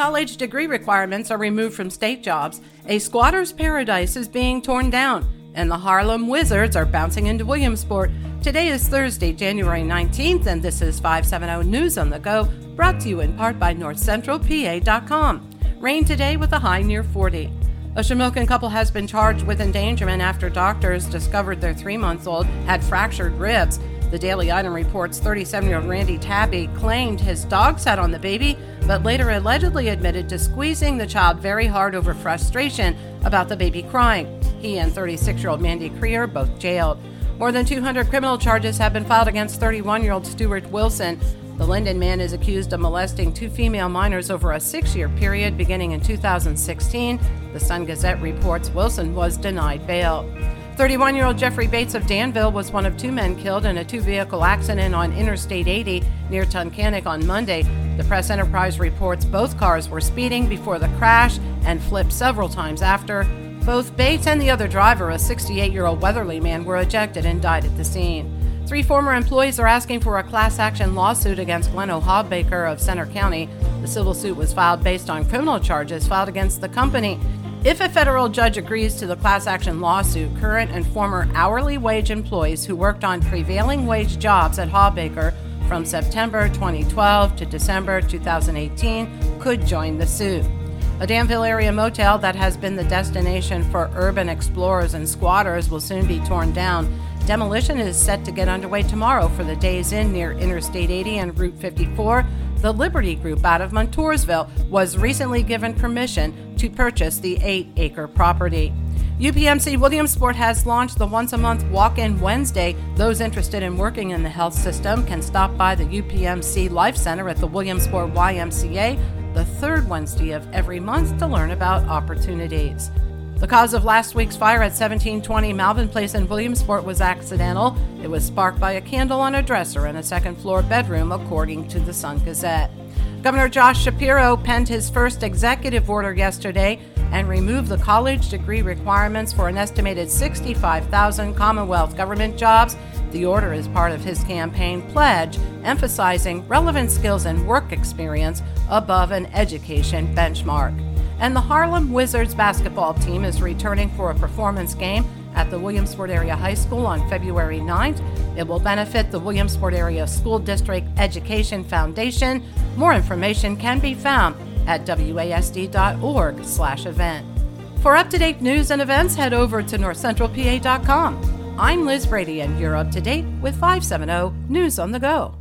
College degree requirements are removed from state jobs. A squatter's paradise is being torn down. And the Harlem Wizards are bouncing into Williamsport. Today is Thursday, January 19th, and this is 570 News on the Go, brought to you in part by NorthCentralPA.com. Rain today with a high near 40. A Shamokin couple has been charged with endangerment after doctors discovered their three month old had fractured ribs. The Daily Item reports 37 year old Randy Tabby claimed his dog sat on the baby, but later allegedly admitted to squeezing the child very hard over frustration about the baby crying. He and 36 year old Mandy Creer both jailed. More than 200 criminal charges have been filed against 31 year old Stuart Wilson. The Linden man is accused of molesting two female minors over a six year period beginning in 2016. The Sun Gazette reports Wilson was denied bail. 31 year old Jeffrey Bates of Danville was one of two men killed in a two vehicle accident on Interstate 80 near Tunkhannock on Monday. The Press Enterprise reports both cars were speeding before the crash and flipped several times after. Both Bates and the other driver, a 68 year old Weatherly man, were ejected and died at the scene. Three former employees are asking for a class action lawsuit against Glenn O. Hawbaker of Centre County. The civil suit was filed based on criminal charges filed against the company. If a federal judge agrees to the class action lawsuit, current and former hourly wage employees who worked on prevailing wage jobs at Hawbaker from September 2012 to December 2018 could join the suit. A Danville area motel that has been the destination for urban explorers and squatters will soon be torn down. Demolition is set to get underway tomorrow for the Days Inn near Interstate 80 and Route 54. The Liberty Group out of Montoursville was recently given permission to purchase the eight acre property. UPMC Williamsport has launched the once a month walk in Wednesday. Those interested in working in the health system can stop by the UPMC Life Center at the Williamsport YMCA the third Wednesday of every month to learn about opportunities. The cause of last week's fire at 1720 Malvin Place in Williamsport was accidental. It was sparked by a candle on a dresser in a second floor bedroom, according to the Sun Gazette. Governor Josh Shapiro penned his first executive order yesterday and removed the college degree requirements for an estimated 65,000 Commonwealth government jobs. The order is part of his campaign pledge, emphasizing relevant skills and work experience above an education benchmark and the Harlem Wizards basketball team is returning for a performance game at the Williamsport Area High School on February 9th. It will benefit the Williamsport Area School District Education Foundation. More information can be found at wasd.org/event. For up-to-date news and events, head over to northcentralpa.com. I'm Liz Brady, and you're up to date with 570 News on the Go.